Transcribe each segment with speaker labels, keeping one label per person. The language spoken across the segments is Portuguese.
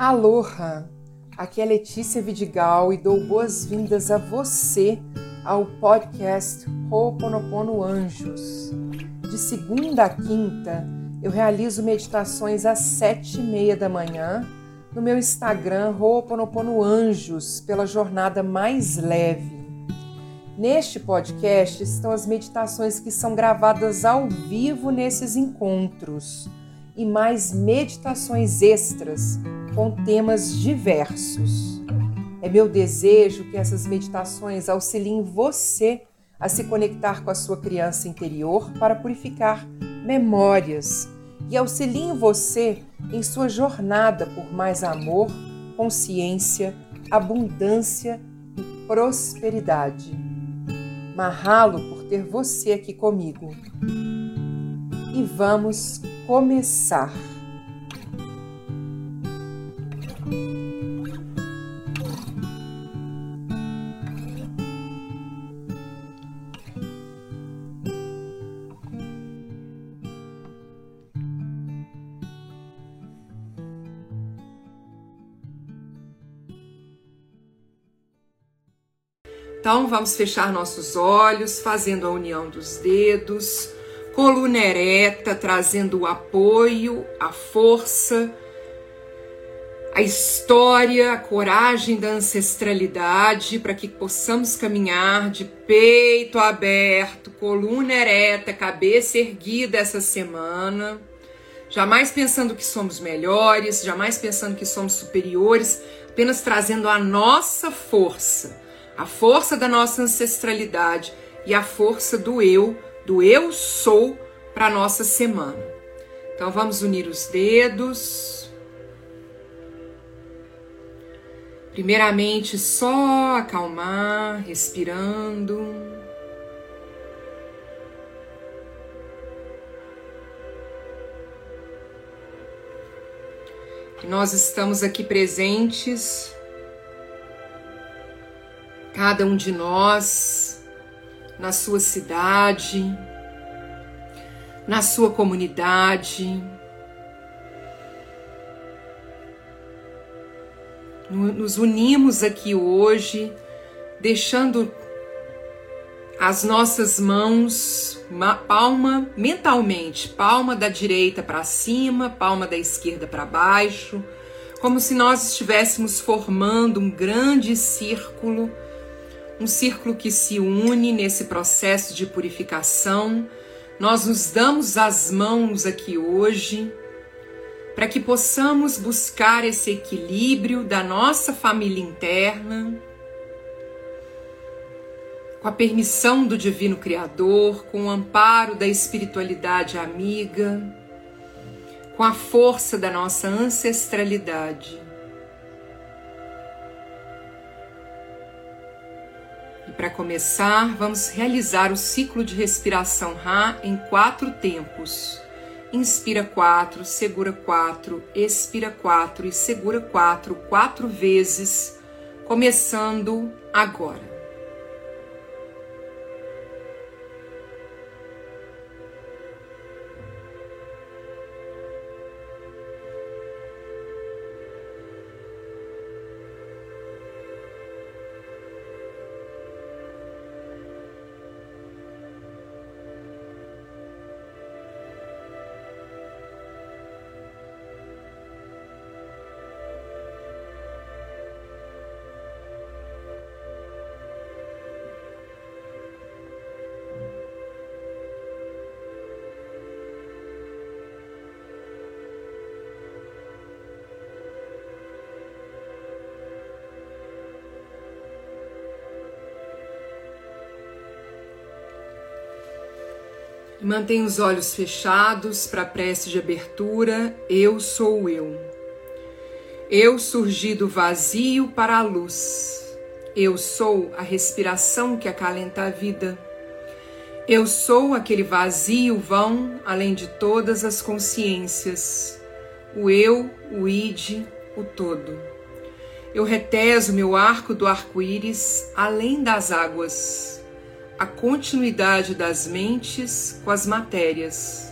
Speaker 1: Aloha! Aqui é Letícia Vidigal e dou boas-vindas a você ao podcast Ho'oponopono Anjos. De segunda a quinta, eu realizo meditações às sete e meia da manhã no meu Instagram Ho'oponopono Anjos pela jornada mais leve. Neste podcast estão as meditações que são gravadas ao vivo nesses encontros e mais meditações extras com temas diversos. É meu desejo que essas meditações auxiliem você a se conectar com a sua criança interior para purificar memórias e auxiliem você em sua jornada por mais amor, consciência, abundância e prosperidade. Mahalo por ter você aqui comigo. E vamos começar. Então vamos fechar nossos olhos, fazendo a união dos dedos, coluna ereta, trazendo o apoio, a força, a história, a coragem da ancestralidade, para que possamos caminhar de peito aberto, coluna ereta, cabeça erguida essa semana. Jamais pensando que somos melhores, jamais pensando que somos superiores, apenas trazendo a nossa força a força da nossa ancestralidade e a força do eu, do eu sou para nossa semana. Então vamos unir os dedos. Primeiramente, só acalmar, respirando. nós estamos aqui presentes cada um de nós, na sua cidade, na sua comunidade. Nos unimos aqui hoje, deixando as nossas mãos, palma mentalmente, palma da direita para cima, palma da esquerda para baixo, como se nós estivéssemos formando um grande círculo um círculo que se une nesse processo de purificação. Nós nos damos as mãos aqui hoje para que possamos buscar esse equilíbrio da nossa família interna, com a permissão do Divino Criador, com o amparo da espiritualidade amiga, com a força da nossa ancestralidade. Para começar, vamos realizar o ciclo de respiração Ra em quatro tempos. Inspira quatro, segura quatro, expira quatro e segura quatro, quatro vezes, começando agora. Mantenha os olhos fechados para a prece de abertura. Eu sou eu. Eu surgi do vazio para a luz. Eu sou a respiração que acalenta a vida. Eu sou aquele vazio vão além de todas as consciências. O eu, o id, o todo. Eu reteso meu arco do arco-íris além das águas a continuidade das mentes com as matérias.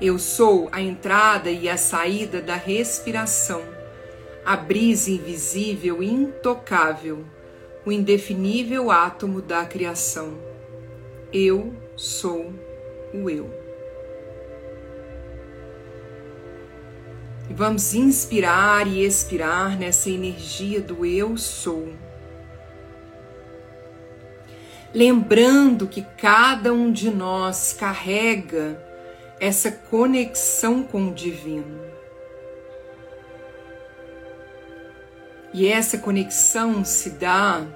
Speaker 1: Eu sou a entrada e a saída da respiração, a brisa invisível e intocável, o indefinível átomo da criação. Eu sou o eu. Vamos inspirar e expirar nessa energia do eu sou. Lembrando que cada um de nós carrega essa conexão com o divino. E essa conexão se dá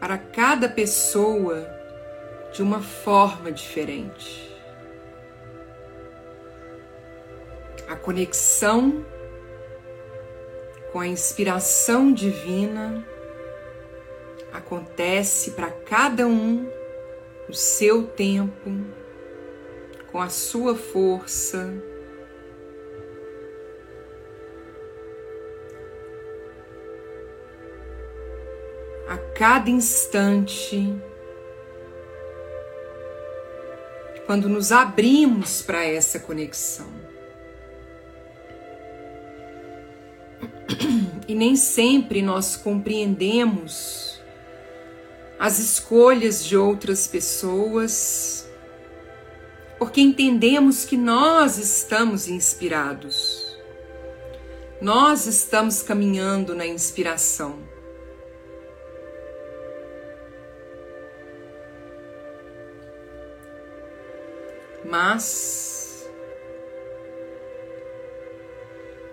Speaker 1: para cada pessoa de uma forma diferente. A conexão com a inspiração divina acontece para cada um o seu tempo, com a sua força a cada instante, quando nos abrimos para essa conexão. E nem sempre nós compreendemos as escolhas de outras pessoas, porque entendemos que nós estamos inspirados. Nós estamos caminhando na inspiração. mas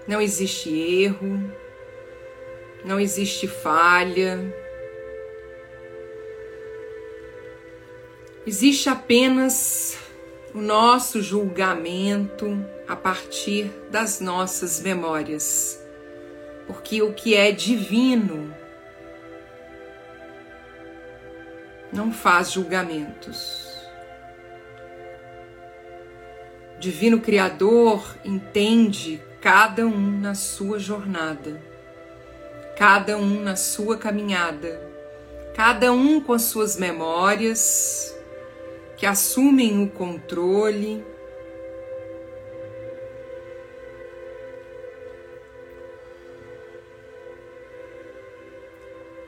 Speaker 1: não existe erro, não existe falha, existe apenas o nosso julgamento a partir das nossas memórias, porque o que é divino não faz julgamentos. Divino Criador entende cada um na sua jornada, cada um na sua caminhada, cada um com as suas memórias que assumem o controle.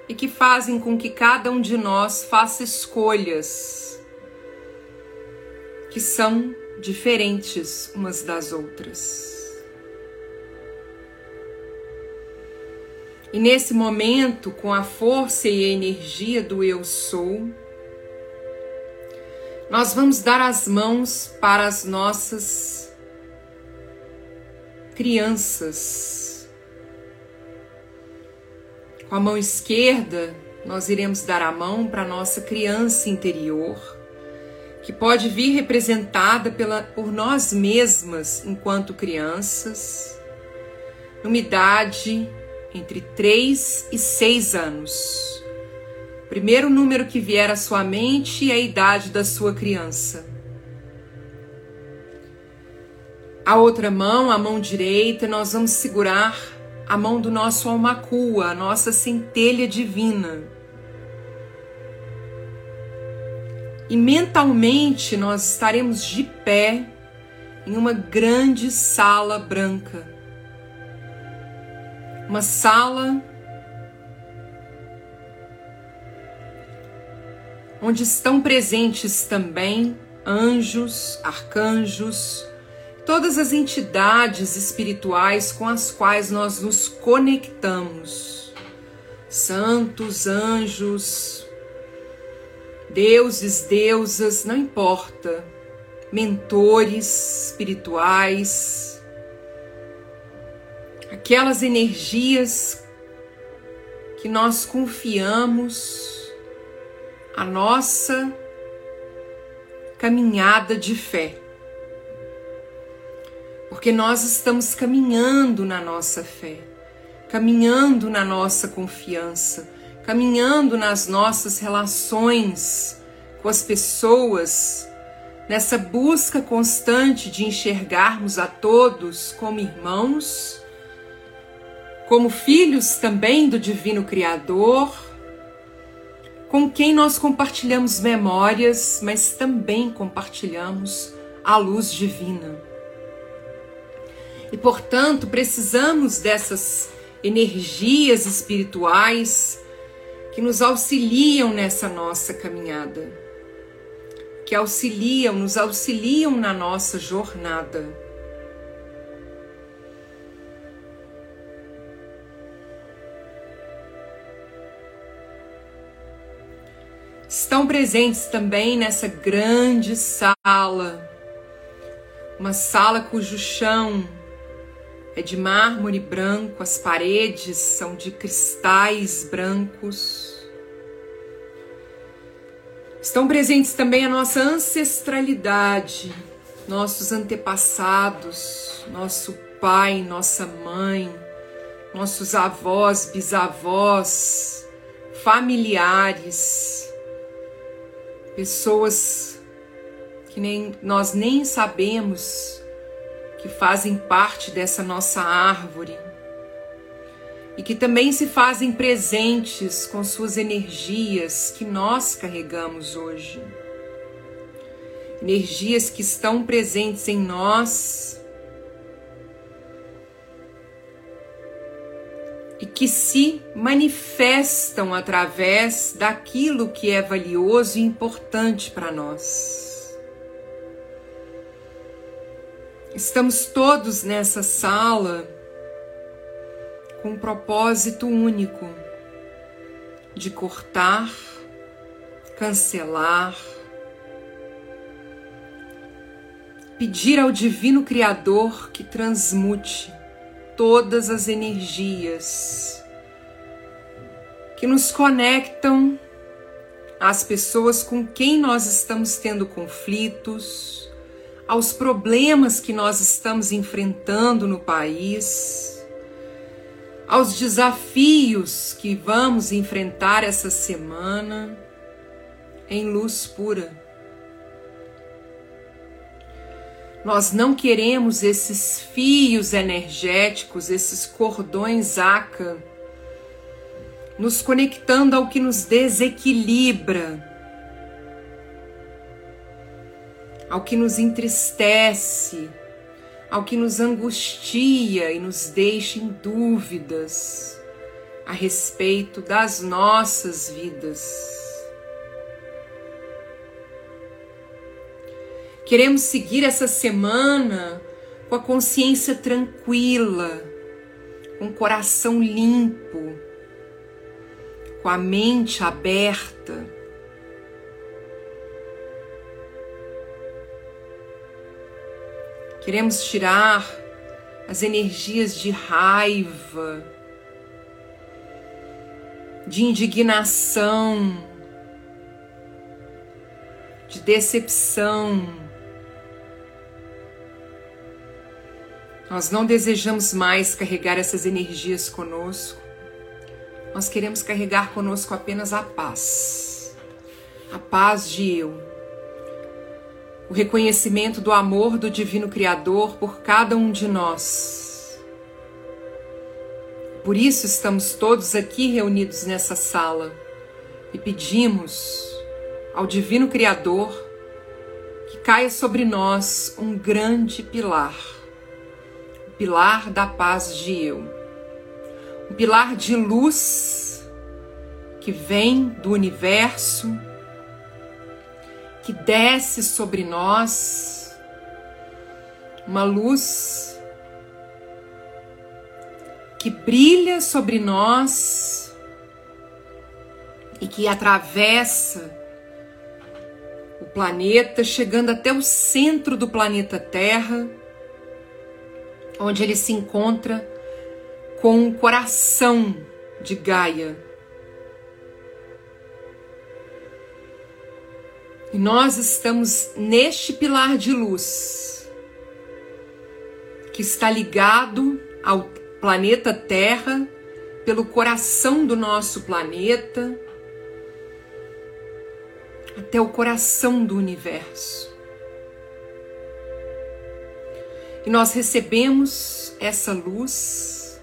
Speaker 1: E que fazem com que cada um de nós faça escolhas que são diferentes umas das outras. E nesse momento, com a força e a energia do Eu Sou, nós vamos dar as mãos para as nossas crianças. Com a mão esquerda, nós iremos dar a mão para a nossa criança interior que pode vir representada pela, por nós mesmas enquanto crianças, numa idade entre 3 e 6 anos. Primeiro número que vier à sua mente é a idade da sua criança. A outra mão, a mão direita, nós vamos segurar a mão do nosso almacua, a nossa centelha divina e mentalmente nós estaremos de pé em uma grande sala branca. Uma sala onde estão presentes também anjos, arcanjos, todas as entidades espirituais com as quais nós nos conectamos. Santos, anjos, deuses, deusas, não importa, mentores espirituais, aquelas energias que nós confiamos a nossa caminhada de fé. Porque nós estamos caminhando na nossa fé, caminhando na nossa confiança, caminhando nas nossas relações com as pessoas, nessa busca constante de enxergarmos a todos como irmãos, como filhos também do Divino Criador, com quem nós compartilhamos memórias, mas também compartilhamos a luz divina. E portanto, precisamos dessas energias espirituais que nos auxiliam nessa nossa caminhada, que auxiliam, nos auxiliam na nossa jornada. Estão presentes também nessa grande sala, uma sala cujo chão é de mármore branco, as paredes são de cristais brancos. Estão presentes também a nossa ancestralidade, nossos antepassados, nosso pai, nossa mãe, nossos avós, bisavós, familiares, pessoas que nem nós nem sabemos que fazem parte dessa nossa árvore e que também se fazem presentes com suas energias que nós carregamos hoje. Energias que estão presentes em nós e que se manifestam através daquilo que é valioso e importante para nós. Estamos todos nessa sala com um propósito único de cortar, cancelar, pedir ao Divino Criador que transmute todas as energias que nos conectam às pessoas com quem nós estamos tendo conflitos aos problemas que nós estamos enfrentando no país, aos desafios que vamos enfrentar essa semana em luz pura. Nós não queremos esses fios energéticos, esses cordões aca, nos conectando ao que nos desequilibra ao que nos entristece, ao que nos angustia e nos deixa em dúvidas a respeito das nossas vidas. Queremos seguir essa semana com a consciência tranquila, com o coração limpo, com a mente aberta Queremos tirar as energias de raiva, de indignação, de decepção. Nós não desejamos mais carregar essas energias conosco. Nós queremos carregar conosco apenas a paz. A paz de eu o reconhecimento do amor do Divino Criador por cada um de nós. Por isso estamos todos aqui reunidos nessa sala e pedimos ao Divino Criador que caia sobre nós um grande pilar, pilar da paz de eu, um pilar de luz que vem do universo que desce sobre nós, uma luz que brilha sobre nós e que atravessa o planeta, chegando até o centro do planeta Terra, onde ele se encontra com o coração de Gaia E nós estamos neste pilar de luz que está ligado ao planeta Terra pelo coração do nosso planeta até o coração do universo. E nós recebemos essa luz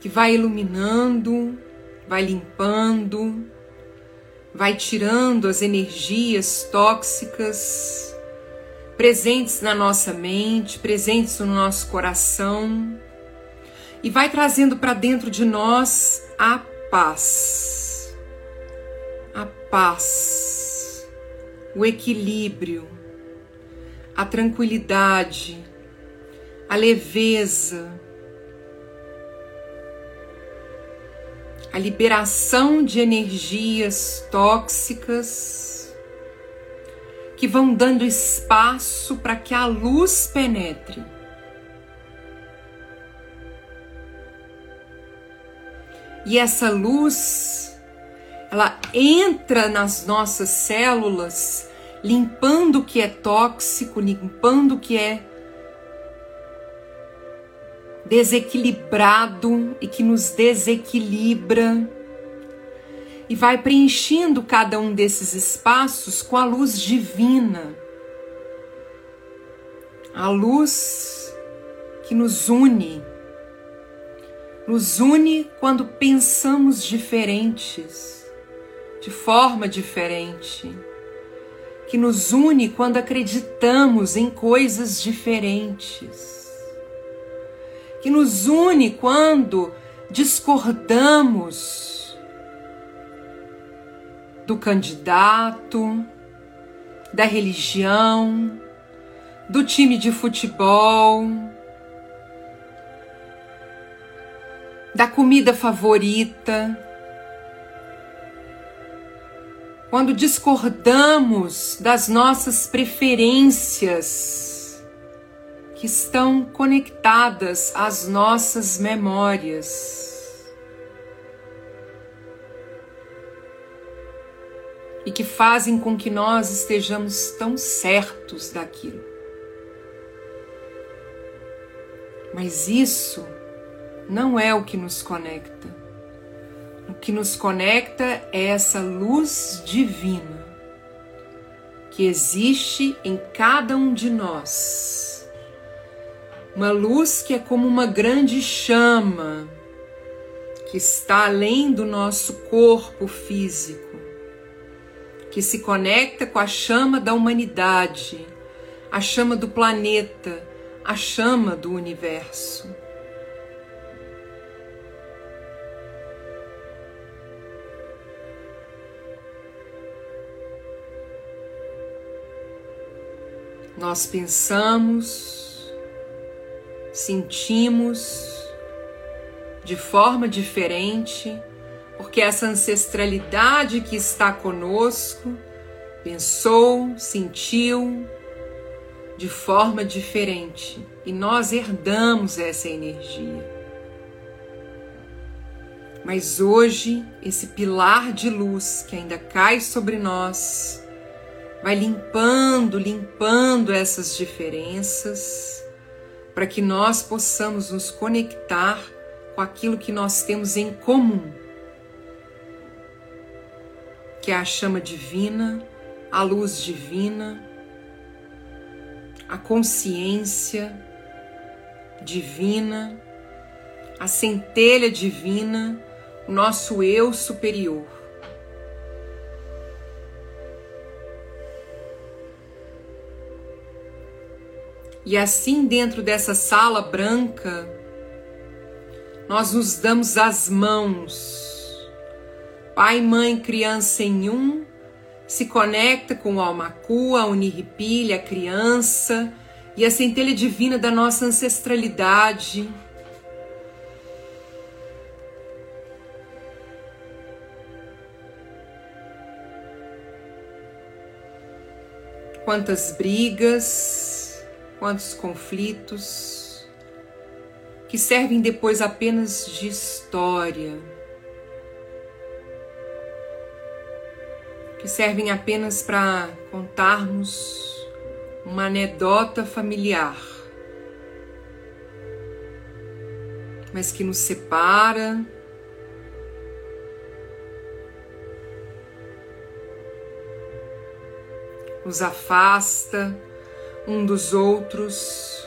Speaker 1: que vai iluminando, vai limpando, vai tirando as energias tóxicas presentes na nossa mente, presentes no nosso coração, e vai trazendo para dentro de nós a paz. A paz, o equilíbrio, a tranquilidade, a leveza, a liberação de energias tóxicas que vão dando espaço para que a luz penetre. E essa luz, ela entra nas nossas células, limpando o que é tóxico, limpando o que é desequilibrado e que nos desequilibra. E vai preenchendo cada um desses espaços com a luz divina. A luz que nos une. Nos une quando pensamos diferentes, de forma diferente. Que nos une quando acreditamos em coisas diferentes que nos une quando discordamos do candidato, da religião, do time de futebol, da comida favorita. Quando discordamos das nossas preferências, que estão conectadas às nossas memórias e que fazem com que nós estejamos tão certos daquilo. Mas isso não é o que nos conecta. O que nos conecta é essa luz divina que existe em cada um de nós uma luz que é como uma grande chama que está além do nosso corpo físico, que se conecta com a chama da humanidade, a chama do planeta, a chama do universo. Nós pensamos, sentimos de forma diferente, porque essa ancestralidade que está conosco pensou, sentiu de forma diferente e nós herdamos essa energia. Mas hoje, esse pilar de luz que ainda cai sobre nós vai limpando, limpando essas diferenças para que nós possamos nos conectar com aquilo que nós temos em comum, que é a chama divina, a luz divina, a consciência divina, a centelha divina, o nosso eu superior. E assim, dentro dessa sala branca, nós nos damos as mãos. Pai, mãe, criança em um, se conecta com o Almacu, a Uniripilha, a criança e a centelha divina da nossa ancestralidade. Quantas brigas, quantos conflitos que servem depois apenas de história, que servem apenas para contarmos uma anedota familiar, mas que nos separa. Nos afasta um dos outros,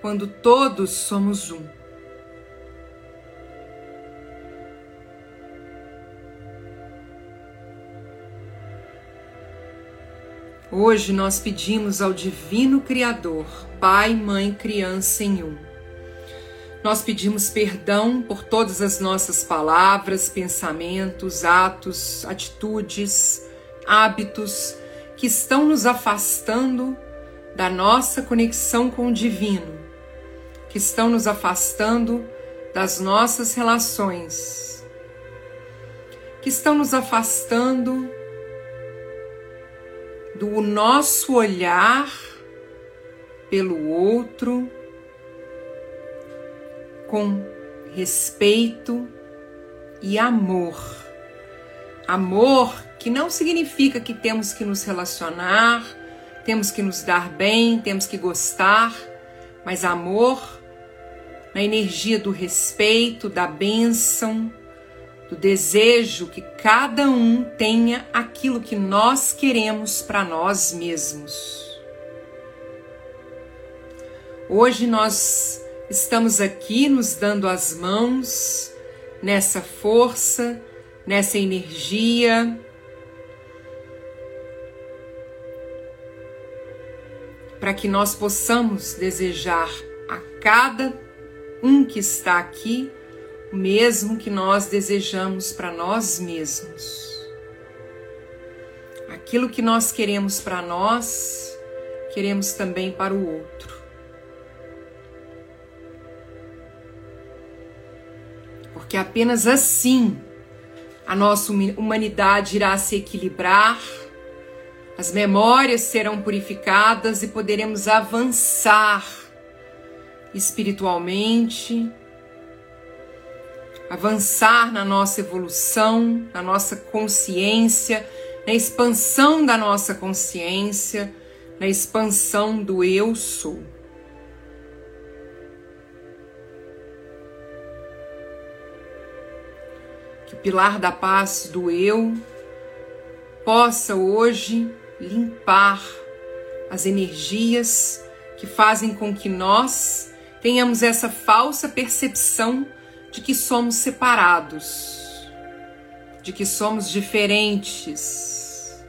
Speaker 1: quando todos somos um. Hoje nós pedimos ao Divino Criador, Pai, Mãe, Criança em um. Nós pedimos perdão por todas as nossas palavras, pensamentos, atos, atitudes, hábitos que estão nos afastando da nossa conexão com o divino, que estão nos afastando das nossas relações, que estão nos afastando do nosso olhar pelo outro com respeito e amor. Amor que não significa que temos que nos relacionar, temos que nos dar bem, temos que gostar, mas amor na energia do respeito, da bênção, do desejo que cada um tenha aquilo que nós queremos para nós mesmos. Hoje nós estamos aqui nos dando as mãos nessa força, nessa energia. Para que nós possamos desejar a cada um que está aqui o mesmo que nós desejamos para nós mesmos. Aquilo que nós queremos para nós, queremos também para o outro. porque apenas assim a nossa humanidade irá se equilibrar, as memórias serão purificadas e poderemos avançar espiritualmente, avançar na nossa evolução, na nossa consciência, na expansão da nossa consciência, na expansão do eu sou. pilar da paz do eu, possa hoje limpar as energias que fazem com que nós tenhamos essa falsa percepção de que somos separados, de que somos diferentes,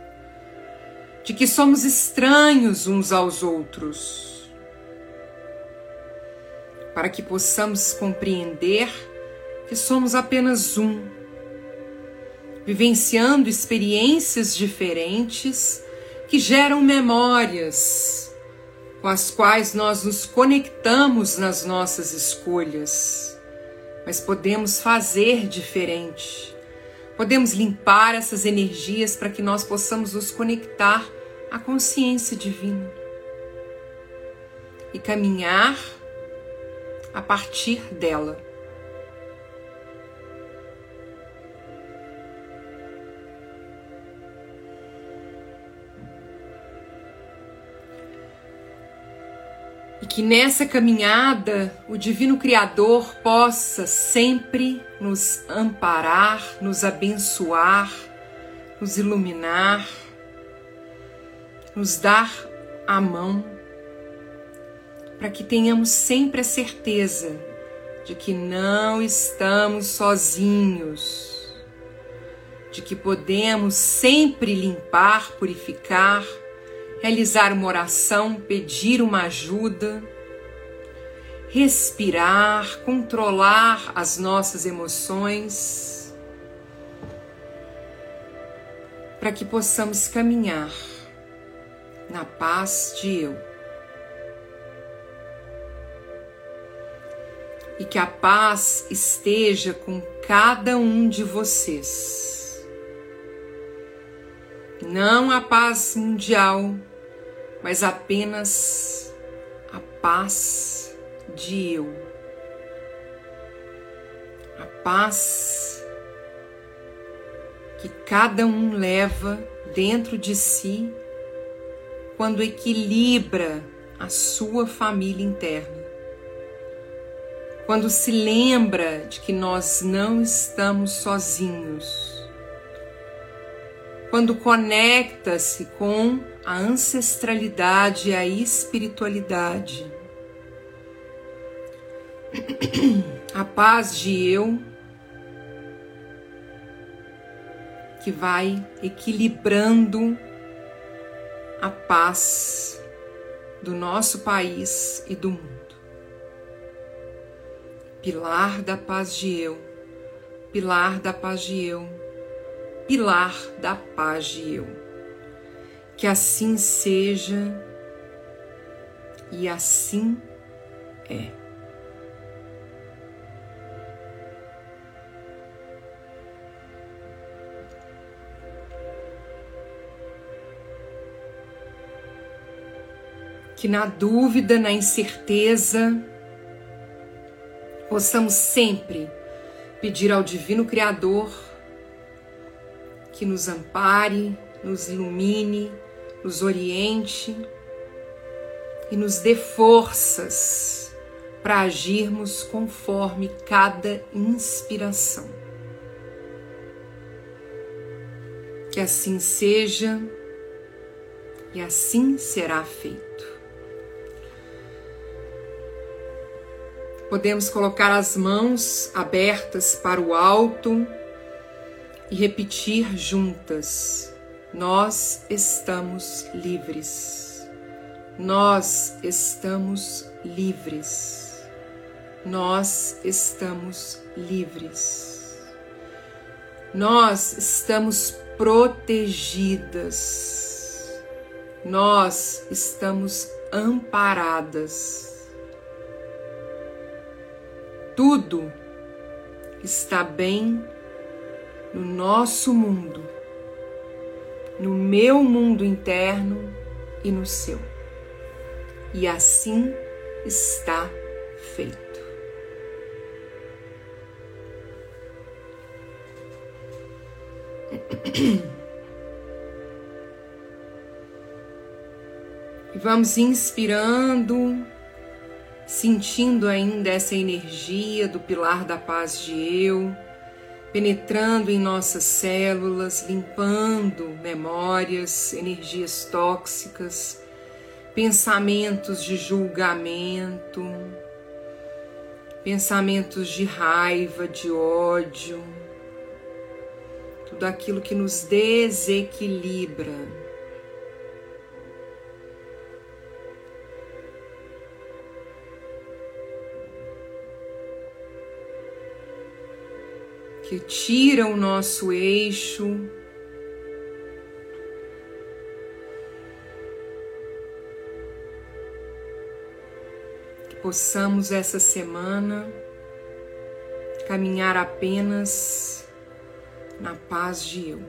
Speaker 1: de que somos estranhos uns aos outros, para que possamos compreender que somos apenas um vivenciando experiências diferentes que geram memórias com as quais nós nos conectamos nas nossas escolhas. Mas podemos fazer diferente. Podemos limpar essas energias para que nós possamos nos conectar à consciência divina e caminhar a partir dela. Que nessa caminhada o Divino Criador possa sempre nos amparar, nos abençoar, nos iluminar, nos dar a mão, para que tenhamos sempre a certeza de que não estamos sozinhos, de que podemos sempre limpar, purificar, realizar uma oração, pedir uma ajuda, respirar, controlar as nossas emoções, para que possamos caminhar na paz de eu. E que a paz esteja com cada um de vocês não a paz mundial, mas apenas a paz de eu. A paz que cada um leva dentro de si quando equilibra a sua família interna. Quando se lembra de que nós não estamos sozinhos quando conecta-se com a ancestralidade e a espiritualidade. A paz de eu que vai equilibrando a paz do nosso país e do mundo. pilar da paz de eu, pilar da paz de eu, pilar da paz de eu. Que assim seja e assim é. Que na dúvida, na incerteza, possamos sempre pedir ao Divino Criador que nos ampare, nos ilumine, nos oriente e nos dê forças para agirmos conforme cada inspiração. Que assim seja e assim será feito. Podemos colocar as mãos abertas para o alto e repetir juntas: Nós estamos livres. Nós estamos livres. Nós estamos livres. Nós estamos protegidas. Nós estamos amparadas tudo está bem no nosso mundo, no meu mundo interno e no seu. E assim está feito. E vamos inspirando sentindo ainda essa energia do pilar da paz de eu, penetrando em nossas células, limpando memórias, energias tóxicas, pensamentos de julgamento, pensamentos de raiva, de ódio, tudo aquilo que nos desequilibra que tira o nosso eixo. Que possamos essa semana caminhar apenas na paz de eu.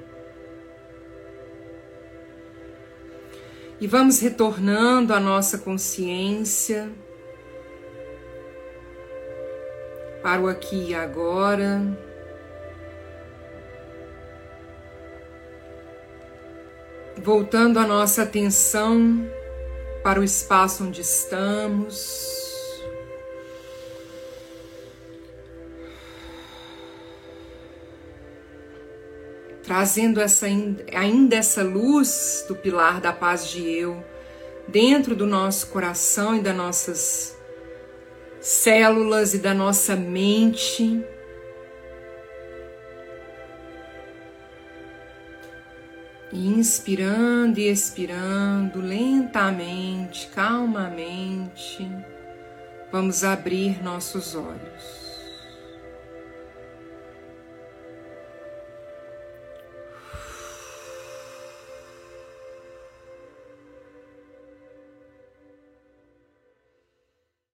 Speaker 1: E vamos retornando à nossa consciência para o aqui e agora. Voltando a nossa atenção para o espaço onde estamos. Trazendo essa, ainda essa luz do pilar da paz de eu dentro do nosso coração e das nossas células e da nossa mente. Inspirando e expirando lentamente, calmamente, vamos abrir nossos olhos.